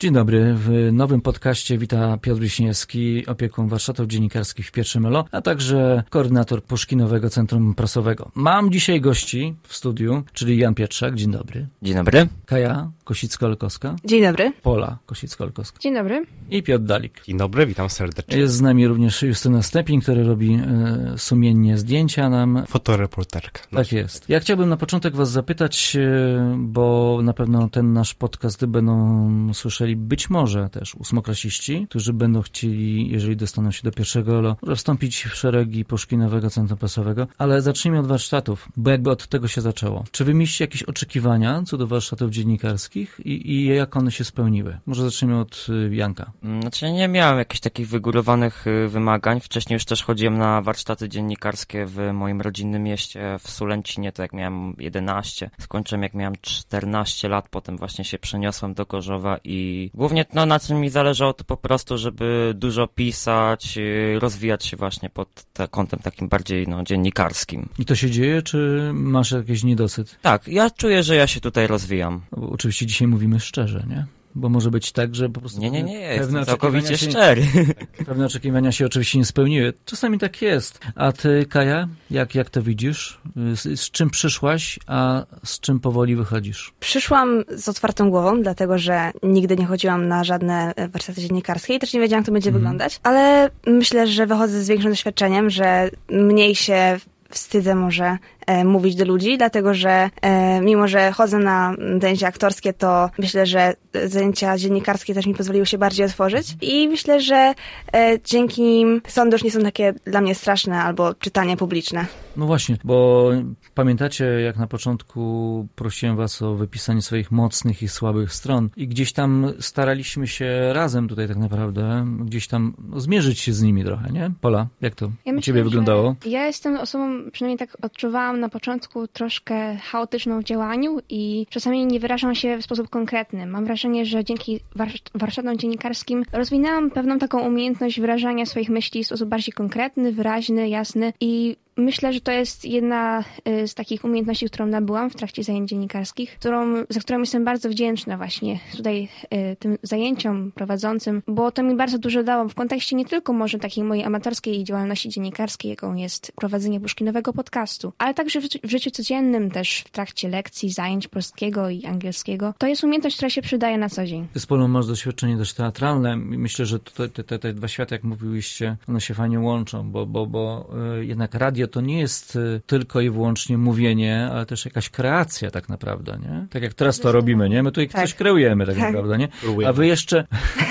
Dzień dobry. W nowym podcaście wita Piotr Wiśniewski, opiekun warsztatów dziennikarskich w pierwszym ELO, a także koordynator Puszkinowego Centrum Prasowego. Mam dzisiaj gości w studiu, czyli Jan Pietrzak. Dzień dobry. Dzień dobry. Kaja Kosicko-Olkowska. Dzień dobry. Pola Kosicko-Olkowska. Dzień dobry. I Piotr Dalik. Dzień dobry, witam serdecznie. Jest z nami również Justyna Stepin, który robi e, sumiennie zdjęcia nam. Fotoreporterka. Tak jest. Ja chciałbym na początek was zapytać, e, bo na pewno ten nasz podcast będą słyszeli być może też ósmoklasiści, którzy będą chcieli, jeżeli dostaną się do pierwszego LO, może wstąpić w szeregi Puszkinowego Centrum Prasowego, ale zacznijmy od warsztatów, bo jakby od tego się zaczęło. Czy wy mieliście jakieś oczekiwania co do warsztatów dziennikarskich i, i jak one się spełniły? Może zacznijmy od y, Janka. Mm, Znaczy ja nie miałem jakichś takich wygórowanych y, wymagań. Wcześniej już też chodziłem na warsztaty dziennikarskie w moim rodzinnym mieście w Sulęcinie, to jak miałem 11. Skończyłem jak miałem 14 lat, potem właśnie się przeniosłem do Gorzowa i głównie no, na czym mi zależało to po prostu, żeby dużo pisać, y, rozwijać się właśnie pod te, kątem takim bardziej no, dziennikarskim. I to się dzieje, czy masz jakiś niedosyt? Tak, ja czuję, że ja się tutaj rozwijam. No, bo oczywiście dzisiaj mówimy szczerze, nie? Bo może być tak, że po prostu Nie, nie, nie, pewne jestem całkowicie oczekiwania się, szczery. pewne oczekiwania się oczywiście nie spełniły. Czasami tak jest. A ty, Kaja, jak, jak to widzisz? Z, z czym przyszłaś, a z czym powoli wychodzisz? Przyszłam z otwartą głową, dlatego że nigdy nie chodziłam na żadne e, warsztaty dziennikarskie i też nie wiedziałam, jak to będzie wyglądać. Ale myślę, że wychodzę z większym doświadczeniem, że mniej się wstydzę może e, mówić do ludzi, dlatego że e, mimo, że chodzę na zajęcia aktorskie, to myślę, że zajęcia dziennikarskie też mi pozwoliły się bardziej otworzyć i myślę, że e, dzięki nim sądy już nie są takie dla mnie straszne albo czytanie publiczne. No właśnie, bo pamiętacie, jak na początku prosiłem was o wypisanie swoich mocnych i słabych stron i gdzieś tam staraliśmy się razem tutaj tak naprawdę, gdzieś tam no, zmierzyć się z nimi trochę, nie? Pola, jak to Ja u myślę, ciebie wyglądało? Ja jestem osobą, przynajmniej tak odczuwałam na początku, troszkę chaotyczną w działaniu i czasami nie wyrażam się w sposób konkretny. Mam wrażenie, że dzięki warsz- warsztatom dziennikarskim rozwinęłam pewną taką umiejętność wyrażania swoich myśli w sposób bardziej konkretny, wyraźny, jasny i Myślę, że to jest jedna y, z takich umiejętności, którą nabyłam w trakcie zajęć dziennikarskich, którą, za którą jestem bardzo wdzięczna właśnie tutaj y, tym zajęciom prowadzącym, bo to mi bardzo dużo dało w kontekście nie tylko może takiej mojej amatorskiej działalności dziennikarskiej, jaką jest prowadzenie puszkinowego podcastu, ale także w, w życiu codziennym też w trakcie lekcji, zajęć polskiego i angielskiego. To jest umiejętność, która się przydaje na co dzień. Ty z Polą masz doświadczenie też teatralne i myślę, że te, te, te, te dwa światy, jak mówiłyście, one się fajnie łączą, bo, bo, bo y, jednak radio to nie jest y, tylko i wyłącznie mówienie, ale też jakaś kreacja tak naprawdę, nie? Tak jak teraz to robimy, nie? My tutaj Tak. coś kreujemy tak, Tak. naprawdę, nie? A wy jeszcze,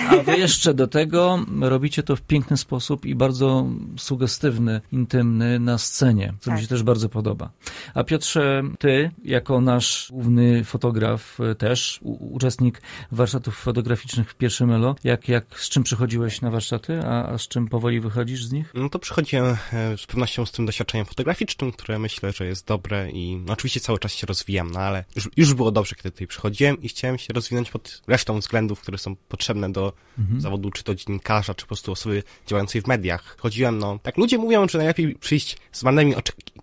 a wy jeszcze do tego robicie to w piękny sposób i bardzo sugestywny, intymny na scenie, co mi Tak. się też bardzo podoba. A Piotrze, ty, jako nasz główny fotograf y, też, u, uczestnik warsztatów fotograficznych w pierwszym ELO, jak, jak, z czym przychodziłeś na warsztaty, a, a z czym powoli wychodzisz z nich? No to przychodziłem e, z pewnością z tym doświadczeniem fotograficznym, które myślę, że jest dobre i no, oczywiście cały czas się rozwijam, no ale już, już było dobrze, kiedy tutaj przychodziłem i chciałem się rozwinąć pod resztą względów, które są potrzebne do zawodu, czy to dziennikarza, czy po prostu osoby działającej w mediach. Chodziłem, no, tak ludzie mówią, że najlepiej przyjść z marnymi oczekiwaniami,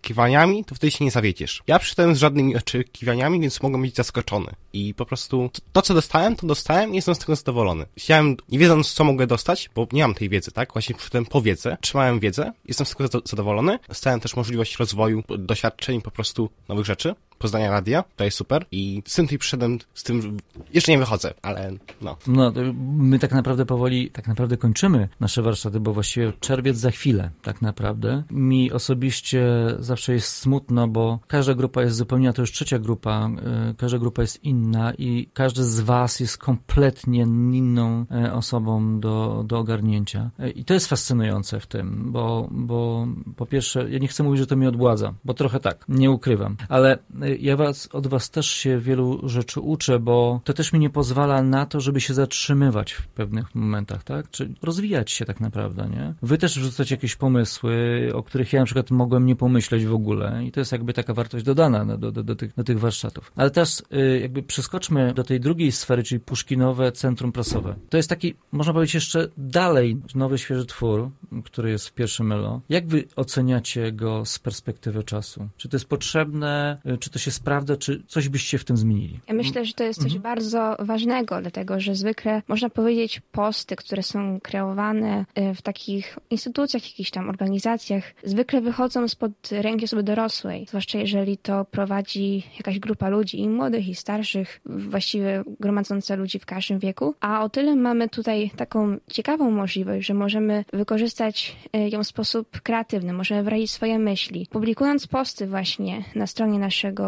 to wtedy się nie zawiedziesz. Ja przyszedłem z żadnymi oczekiwaniami, więc mogłem być zaskoczony. I po prostu to, co dostałem, to dostałem i jestem z tego zadowolony. Chciałem, nie wiedząc, co mogę dostać, bo nie mam tej wiedzy, tak? Właśnie przyszedłem po wiedzę, trzymałem wiedzę, jestem z tego zado- zadowolony. Dostałem też możliwość rozwoju, doświadczeń, po prostu nowych rzeczy. Poznania radia, to jest super. I z tym tutaj przyszedłem, z tym, jeszcze nie wychodzę, ale no. No, my tak naprawdę powoli, tak naprawdę kończymy nasze warsztaty, bo właściwie czerwiec za chwilę, tak naprawdę. Mi osobiście zawsze jest smutno, bo każda grupa jest zupełnie, a to już trzecia grupa, e, każda grupa jest inna i każdy z was jest kompletnie inną e, osobą do, do ogarnięcia. E, I to jest fascynujące w tym, bo, bo po pierwsze, ja nie chcę mówić, że to mnie odbładza, bo trochę tak, nie ukrywam, ale ja was, od was też się wielu rzeczy uczę, bo to też mi nie pozwala na to, żeby się zatrzymywać w pewnych momentach, tak? Czy rozwijać się tak naprawdę, nie? Wy też wrzucacie jakieś pomysły, o których ja na przykład mogłem nie pomyśleć w ogóle i to jest jakby taka wartość dodana do, do, do, tych, do tych warsztatów. Ale teraz y, jakby przeskoczmy do tej drugiej sfery, czyli Puszkinowe Centrum Prasowe. To jest taki, można powiedzieć jeszcze dalej, nowy, świeży twór, który jest w pierwszym ELO. Jak wy oceniacie go z perspektywy czasu? Czy to jest potrzebne, y, czy to to się sprawdza, czy coś byście w tym zmienili? Ja myślę, że to jest coś bardzo ważnego, dlatego że zwykle można powiedzieć posty, które są kreowane y, w takich instytucjach, jakichś tam organizacjach, zwykle wychodzą spod ręki osoby dorosłej, zwłaszcza jeżeli to prowadzi jakaś grupa ludzi i młodych, i starszych, właściwie gromadząca ludzi w każdym wieku. A o tyle mamy tutaj taką ciekawą możliwość, że możemy wykorzystać y, ją w sposób kreatywny, możemy wyrazić swoje myśli. Publikując posty właśnie na stronie naszego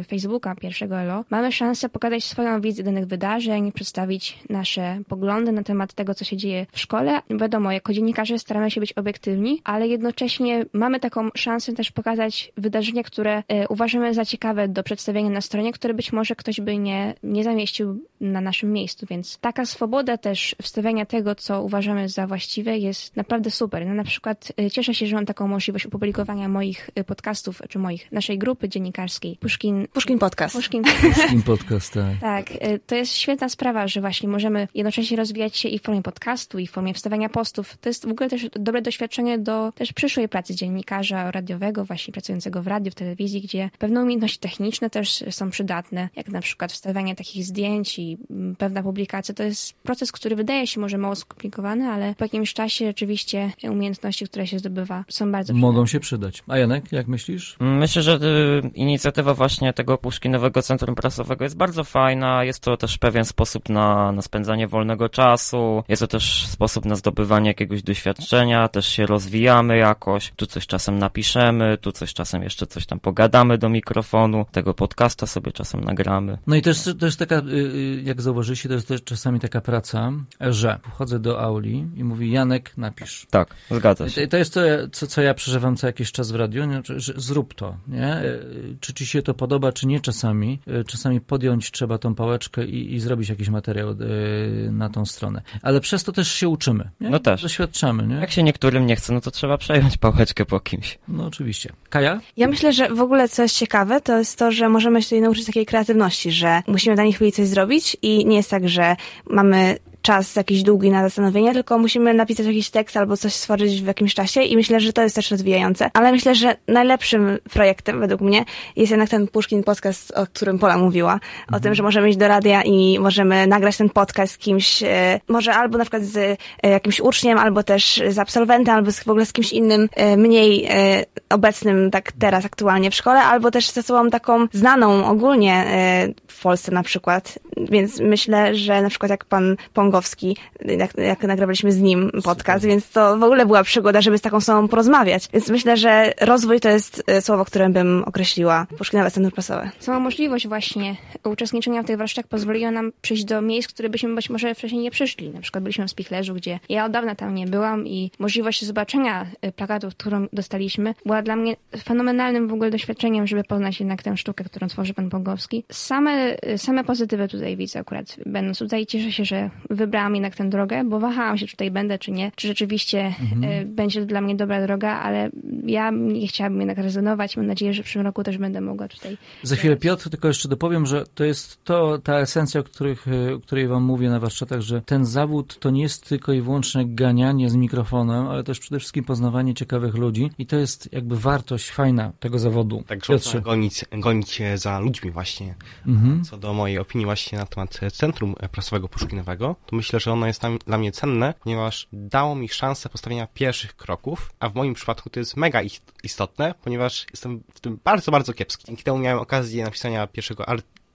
y, Facebooka, pierwszego ELO, mamy szansę pokazać swoją wizję danych wydarzeń, przedstawić nasze poglądy na temat tego, co się dzieje w szkole. Wiadomo, jako dziennikarze staramy się być obiektywni, ale jednocześnie mamy taką szansę też pokazać wydarzenia, które y, uważamy za ciekawe do przedstawienia na stronie, które być może ktoś by nie, nie zamieścił na naszym miejscu, więc taka swoboda też wstawiania tego, co uważamy za właściwe jest naprawdę super. No, na przykład y, cieszę się, że mam taką możliwość opublikowania moich podcastów, czy moich, naszej grupy dziennikarskiej Puszkin, Puszkin Podcast. Puszkin Team podcast, tak. tak, y, to jest świetna sprawa, że właśnie możemy jednocześnie rozwijać się i w formie podcastu, i w formie wstawiania postów. To jest w ogóle też dobre doświadczenie do też przyszłej pracy dziennikarza radiowego, właśnie pracującego w radiu, w telewizji, gdzie pewne umiejętności techniczne też są przydatne, jak na przykład wstawianie takich zdjęć i mm, pewna publikacja. To jest proces, który wydaje się może mało skomplikowany, ale po jakimś czasie rzeczywiście umiejętności, które się zdobywa, są bardzo Mogą się przydać. A Janek, jak myślisz? Myślę, że y, inicjatywa właśnie tego Puszkinowego Centrum Prasowego jest bardzo fajna. Jest to też pewien sposób na, na spędzanie wolnego czasu. Jest to też sposób na zdobywanie jakiegoś doświadczenia. Też się rozwijamy jakoś. Tu coś czasem napiszemy, tu coś czasem jeszcze coś tam pogadamy do mikrofonu. Tego podcasta sobie czasem nagramy. No i też, też taka, y, y, jak zauważyliście, to jest też czasami taka praca, że wchodzę do auli i mówi Janek, napisz. Tak, zgadza się. To jest to, co, co ja przeżywam co jakiś czas w radiu, że zrób to, nie? Y, Czy ci się to podoba, czy nie czasami. Y, Czasami podjąć trzeba tą pałeczkę i, i zrobić jakiś materiał y, na tą stronę. Ale przez to też się uczymy, nie? No też. Doświadczamy, nie? Jak się niektórym nie chce, no to trzeba przejąć pałeczkę po kimś. No oczywiście. Kaja? Ja myślę, że w ogóle co jest ciekawe, to jest to, że możemy się tutaj nauczyć takiej kreatywności, że musimy w danej chwili coś zrobić i nie jest tak, że mamy czas jakiś długi na zastanowienie, tylko musimy napisać jakiś tekst albo coś stworzyć w jakimś czasie i myślę, że to jest też rozwijające. Ale myślę, że najlepszym projektem według mnie jest jednak ten Puszkin podcast, o którym Pola mówiła. O tym, że możemy iść do radia i możemy nagrać ten podcast z kimś, e, może albo na przykład z e, jakimś uczniem, albo też z absolwentem, albo z, w ogóle z kimś innym, e, mniej obecnym tak teraz aktualnie w szkole, albo też z osobą taką znaną ogólnie w Polsce na przykład. Więc myślę, że na przykład jak pan Jak, jak nagrywaliśmy z nim podcast, więc to w ogóle była przygoda, żeby z taką osobą porozmawiać. Więc myślę, że rozwój to jest e, słowo, którym bym określiła Puszkinowe Centrum Prasowe. Sama możliwość właśnie uczestniczenia w tych warsztatach pozwoliła nam przyjść do miejsc, które byśmy być może wcześniej nie przyszli. Na przykład byliśmy w Spichlerzu, gdzie ja od dawna tam nie byłam i możliwość zobaczenia y, plakatów, którą dostaliśmy, była dla mnie fenomenalnym w ogóle doświadczeniem, żeby poznać jednak tę sztukę, którą tworzy pan Pongowski. Same, y, same pozytywy tutaj widzę akurat. Będąc tutaj, cieszę się, że wybrałam jednak tę drogę, bo wahałam się, czy tutaj będę, czy nie. Czy rzeczywiście y, będzie to dla mnie dobra droga, ale ja nie chciałabym jednak rezygnować. Mam nadzieję, że w przyszłym roku też będę mogła tutaj Za chwilę Piotr, tylko jeszcze dopowiem, że to jest to, ta esencja, o, których, e, o której wam mówię na warsztatach, że ten zawód to nie jest tylko i wyłącznie ganianie z mikrofonem, ale też przede wszystkim poznawanie ciekawych ludzi i to jest jakby wartość fajna tego zawodu. Tak, Piotrze. gonić, gonić się za ludźmi właśnie. Mhm. Co do mojej opinii właśnie na temat Centrum Prasowego Puszkinowego, to myślę, że ono jest tam, dla mnie cenne, ponieważ dało mi szansę postawienia pierwszych kroków, a w moim przypadku to jest mega ist- istotne, ponieważ jestem w tym bardzo, bardzo kiepski. Dzięki temu miałem okazję napisania pierwszego artykułu,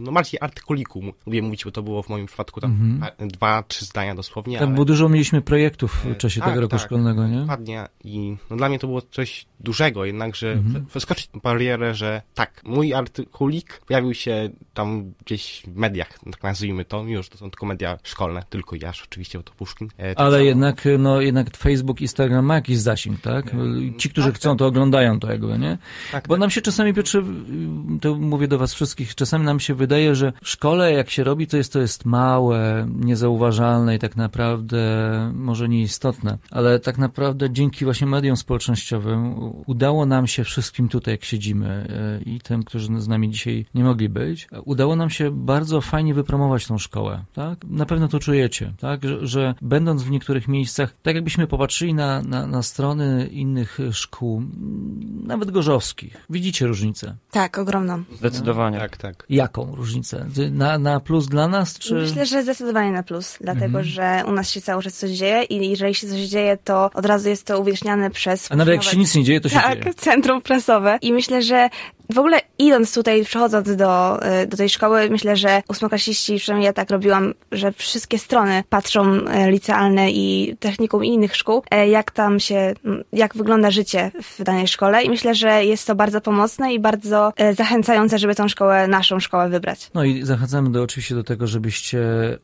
no bardziej artykuliku, lubię mówić, bo to było w moim przypadku tam Mhm. dwa, trzy zdania dosłownie, Tak, ale... bo dużo mieliśmy projektów w E, czasie tak, tego roku tak, szkolnego, nie? Dokładnie. I no, dla mnie to było coś dużego, jednakże Mhm. wyskoczyć barierę, że tak, mój artykulik pojawił się tam gdzieś w mediach, tak nazwijmy to, że to są tylko media szkolne, tylko ja oczywiście, bo to Puszkin. E, tak Ale samo- jednak, no, jednak Facebook, Instagram ma jakiś zasięg, tak? Ci, którzy Tak, chcą, to oglądają to jakby, nie? Bo nam się czasami, Piotrze, to mówię do was wszystkich, czasami nam się wydaje, że w szkole jak się robi, to jest to jest małe, niezauważalne i tak naprawdę może nieistotne, ale tak naprawdę dzięki właśnie mediom społecznościowym udało nam się wszystkim tutaj, jak siedzimy e, i tym, którzy z nami dzisiaj nie mogli być, udało nam się bardzo fajnie wypromować tą szkołę, tak? Na pewno to czujecie, tak? Że, że będąc w niektórych miejscach, tak jakbyśmy popatrzyli na, na, na strony innych szkół, nawet gorzowskich, widzicie różnicę. Tak, ogromną. Zdecydowanie. Tak, tak. Jaką różnicę? Na, na plus dla nas, czy... Myślę, że zdecydowanie na plus, dlatego Mhm. że u nas się cały czas coś dzieje i jeżeli się coś dzieje, to od razu jest to uwieczniane przez... A nawet jak się nic nie dzieje, to się tak, dzieje. centrum prasowe. I myślę, że w ogóle idąc tutaj, przechodząc do, y, do tej szkoły, myślę, że ósmoklasiści, przynajmniej ja tak robiłam, że wszystkie strony patrzą e, licealne i technikum i innych szkół, e, jak tam się, jak wygląda życie w danej szkole i myślę, że jest to bardzo pomocne i bardzo e, zachęcające, żeby tą szkołę, naszą szkołę wybrać. No i zachęcamy do, oczywiście do tego, żebyście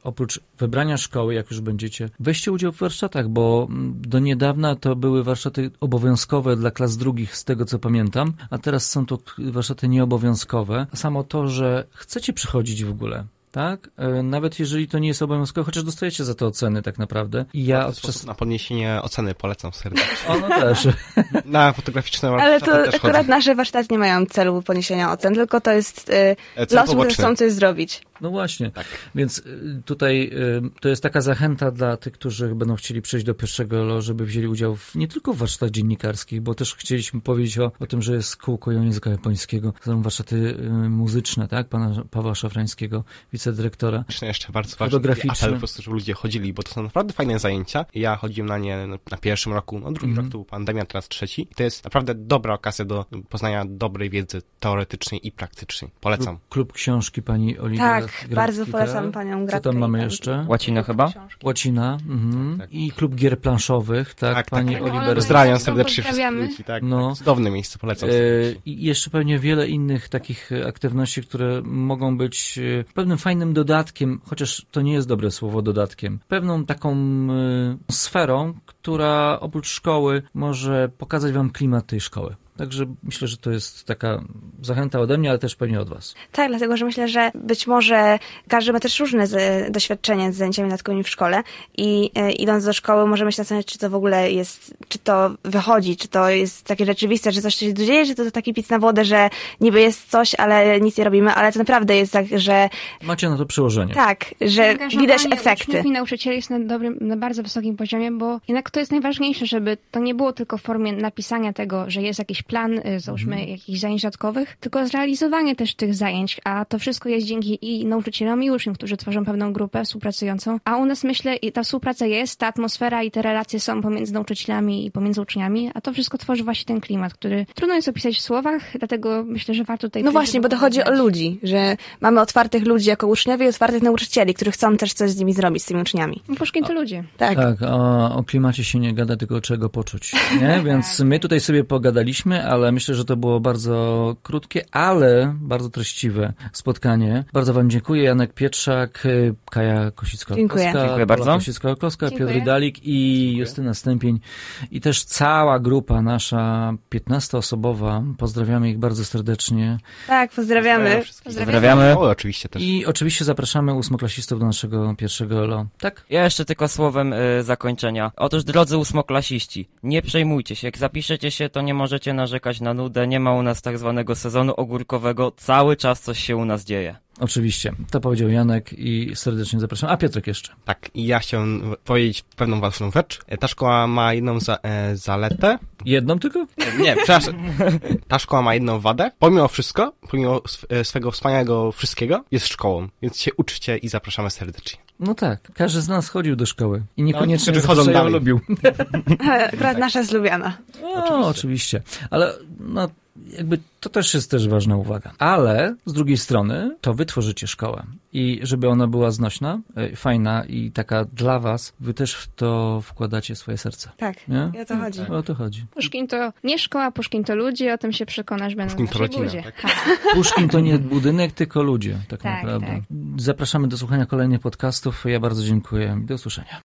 oprócz wybrania szkoły, jak już będziecie, weźcie udział w warsztatach, bo do niedawna to były warsztaty obowiązkowe dla klas drugich, z tego co pamiętam, a teraz są to warsztaty nieobowiązkowe. Samo to, że chcecie przychodzić w ogóle. Tak? E, Nawet jeżeli to nie jest obowiązkowe, chociaż dostajecie za to oceny tak naprawdę. I ja od czasu... Na podniesienie oceny polecam serdecznie. O, no też. Na fotograficzne Ale to też akurat chodzę. nasze warsztaty nie mają celu podniesienia ocen, tylko to jest y, dla osób, które chcą coś zrobić. No właśnie. Tak. Więc y, tutaj y, to jest taka zachęta dla tych, którzy będą chcieli przejść do pierwszego LO, żeby wzięli udział w, nie tylko w warsztatach dziennikarskich, bo też chcieliśmy powiedzieć o, o tym, że jest kółko języka japońskiego, są warsztaty y, muzyczne, tak? Pana Pawła Szafrańskiego, wicedyrektora. Jeszcze- Jeszcze bardzo ważny Fotograficzne. apel po prostu, żeby ludzie chodzili, bo to są naprawdę fajne zajęcia. Ja chodziłem na nie na- pierwszym roku, no drugi Mhm. rok to był pandemia, teraz trzeci. I to jest naprawdę dobra okazja do poznania dobrej wiedzy teoretycznej i praktycznej. Polecam. Klub, klub książki pani Oliwia. Tak, Gratkę. bardzo polecam panią Co Gratkę tam mamy jeszcze? Łacina chyba? Łacina. Mhm. Tak. I klub gier planszowych, tak? Tak, pani tak, tak. Oliver. Pozdrawiam serdecznie wszystkich tak. No. tak. Cudowne miejsce, polecam E, serdecznie. I jeszcze pewnie wiele innych takich aktywności, które mogą być e, pewnym fajnym dodatkiem, chociaż to nie jest dobre słowo dodatkiem, pewną taką e, sferą, która oprócz szkoły może pokazać wam klimat tej szkoły. Także myślę, że to jest taka zachęta ode mnie, ale też pewnie od was. Tak, dlatego że myślę, że być może każdy ma też różne z, doświadczenie z zajęciami natkowymi w szkole i e, idąc do szkoły możemy się zastanawiać, czy to w ogóle jest, czy to wychodzi, czy to jest takie rzeczywiste, że coś się dzieje, czy to taki pic na wodę, że niby jest coś, ale nic nie robimy, ale to naprawdę jest tak, że Macie na to przełożenie. tak, że widać efekty. uczniów i nauczycieli jest na, dobrym, na bardzo wysokim poziomie, bo jednak to jest najważniejsze, żeby to nie było tylko w formie napisania tego, że jest jakiś plan, y, załóżmy Mhm. jakichś zajęć dodatkowych, tylko zrealizowanie też tych zajęć, a to wszystko jest dzięki i nauczycielom i uczniom, którzy tworzą pewną grupę współpracującą, a u nas myślę, i ta współpraca jest, ta atmosfera i te relacje są pomiędzy nauczycielami i pomiędzy uczniami, a to wszystko tworzy właśnie ten klimat, który trudno jest opisać w słowach, dlatego myślę, że warto tutaj... No właśnie, bo to chodzi o ludzi, że mamy otwartych ludzi jako uczniowie i otwartych nauczycieli, którzy chcą też coś z nimi zrobić, z tymi uczniami. Puszkin to ludzie. Tak. Tak, o, o klimacie się nie gada, tylko czego poczuć. Nie? Więc my tutaj sobie pogadaliśmy, ale myślę, że to było bardzo krótkie, ale bardzo treściwe spotkanie. Bardzo Wam dziękuję. Janek Pietrzak, y, Kaja Kosicka-Kloska, Dziękuję. Dziękuję bardzo. Kosicka-Kloska, Dziękuję. Piotr Dalik i Justyna Stępień i też cała grupa nasza 15-osobowa. Pozdrawiamy ich bardzo serdecznie. Tak, pozdrawiamy. wszystkich. Pozdrawiamy. O, oczywiście też. I oczywiście zapraszamy ósmoklasistów do naszego pierwszego LO. Tak? Ja jeszcze tylko słowem y, zakończenia. Otóż, drodzy ósmoklasiści, nie przejmujcie się. Jak zapiszecie się, to nie możecie narzekać na nudę. Nie ma u nas tak zwanego sezonu ogórkowego. Cały czas coś się u nas dzieje. Oczywiście. To powiedział Janek i serdecznie zapraszam. A Piotrek jeszcze. Tak, i ja chciałem powiedzieć pewną ważną rzecz. E, Ta szkoła ma jedną za, e, zaletę. Jedną tylko? E, Nie, przepraszam. Ta szkoła ma jedną wadę. Pomimo wszystko, pomimo e, swego wspaniałego wszystkiego, jest szkołą. Więc się uczcie i zapraszamy serdecznie. No tak, każdy z nas chodził do szkoły i niekoniecznie No, chodzą ją dalej. lubił. Akurat nasza jest lubiana. No, oczywiście. Ale no, jakby to też jest też ważna uwaga. Ale z drugiej strony to wy tworzycie szkołę i żeby ona była znośna, e, fajna i taka dla was, wy też w to wkładacie swoje serce. Tak, Nie? i o to chodzi. O to chodzi. Puszkin to nie szkoła, Puszkin to ludzie, o tym się przekonasz będąc Puszkin to rodzina, budzie. tak? Puszkin to nie budynek, tylko ludzie, tak, Tak, naprawdę. tak. Zapraszamy do słuchania kolejnych podcastów. Ja bardzo dziękuję. Do usłyszenia.